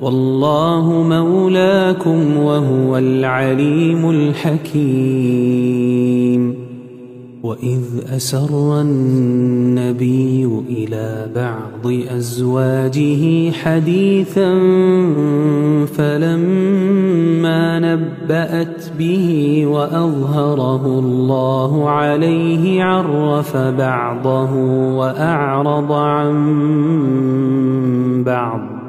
والله مولاكم وهو العليم الحكيم. وإذ أسر النبي إلى بعض أزواجه حديثا فلما نبأت به وأظهره الله عليه عرف بعضه وأعرض عن بعض.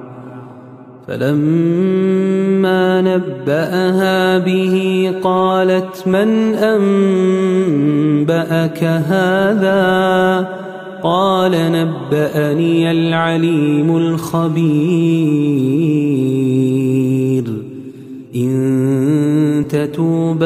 فلما نبأها به قالت من أنبأك هذا؟ قال نبأني العليم الخبير. إن تتوبا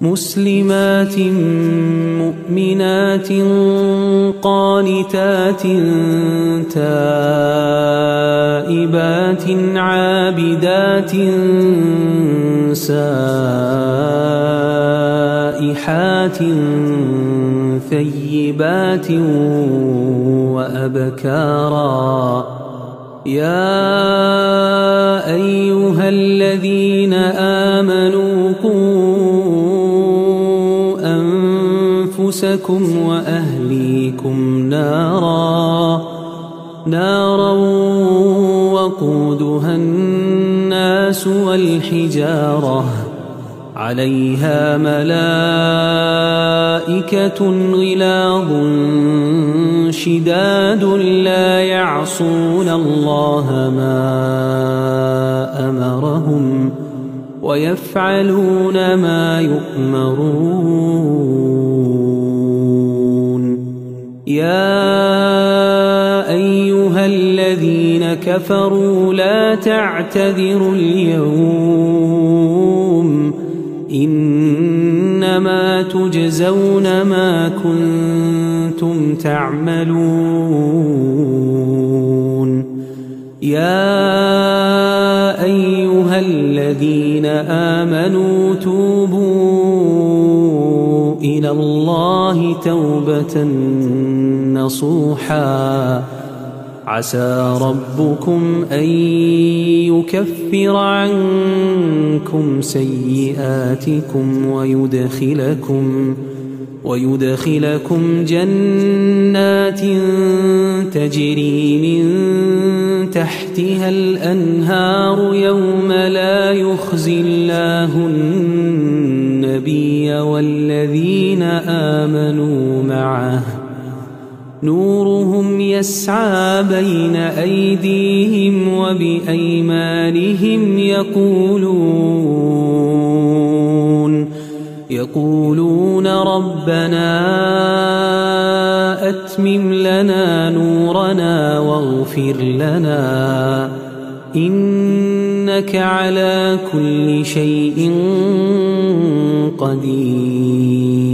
مسلمات مؤمنات قانتات تائبات عابدات سائحات ثيبات وأبكارا. يا أيها الذين آمنوا قوا أنفسكم وأهليكم نارا نارا وقودها الناس والحجارة. عليها ملائكة غلاظ شداد لا يعصون الله ما أمرهم ويفعلون ما يؤمرون. يا أيها الذين كفروا لا تعتذروا اليوم إنما تجزون ما كنتم تعملون يا أيها الذين آمنوا توبوا إلى الله توبة نصوحا. عسى ربكم أن يكفر عنكم سيئاتكم ويدخلكم ويدخلكم جنات تجري من تحتها الأنهار يوم لا يخزي الله النبي والذين آمنوا معه. نورهم يسعى بين أيديهم وبأيمانهم يقولون يقولون ربنا أتمم لنا نورنا واغفر لنا. إنك على كل شيء قدير.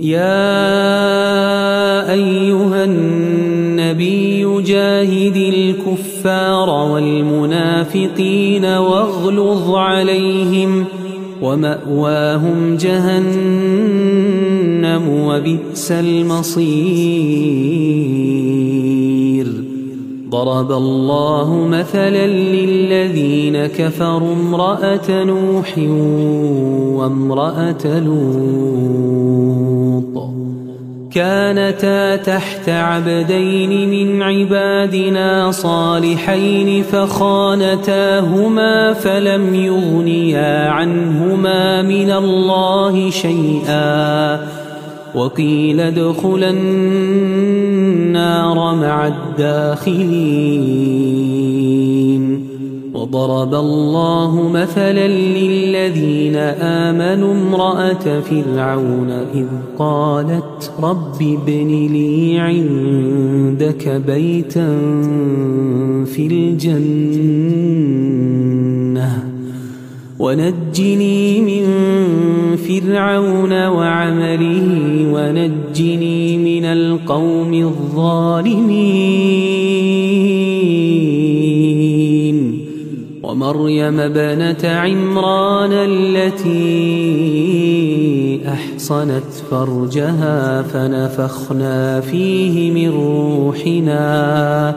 يا أيها النبي جاهد الكفار والمنافقين واغلظ عليهم ومأواهم جهنم وبئس المصير. ضرب الله مثلا للذين كفروا امرأة نوح وامرأة لوط. كانتا تحت عبدين من عبادنا صالحين فخانتاهما فلم يغنيا عنهما من الله شيئا. وقيل ادخلا النار مع الداخلين وضرب الله مثلا للذين آمنوا امرأة فرعون إذ قالت رب ابن لي عندك بيتا في الجنة. ونجني من فرعون وعمله ونجني من القوم الظالمين. ومريم بنت عمران التي أحصنت فرجها فنفخنا فيه من روحنا.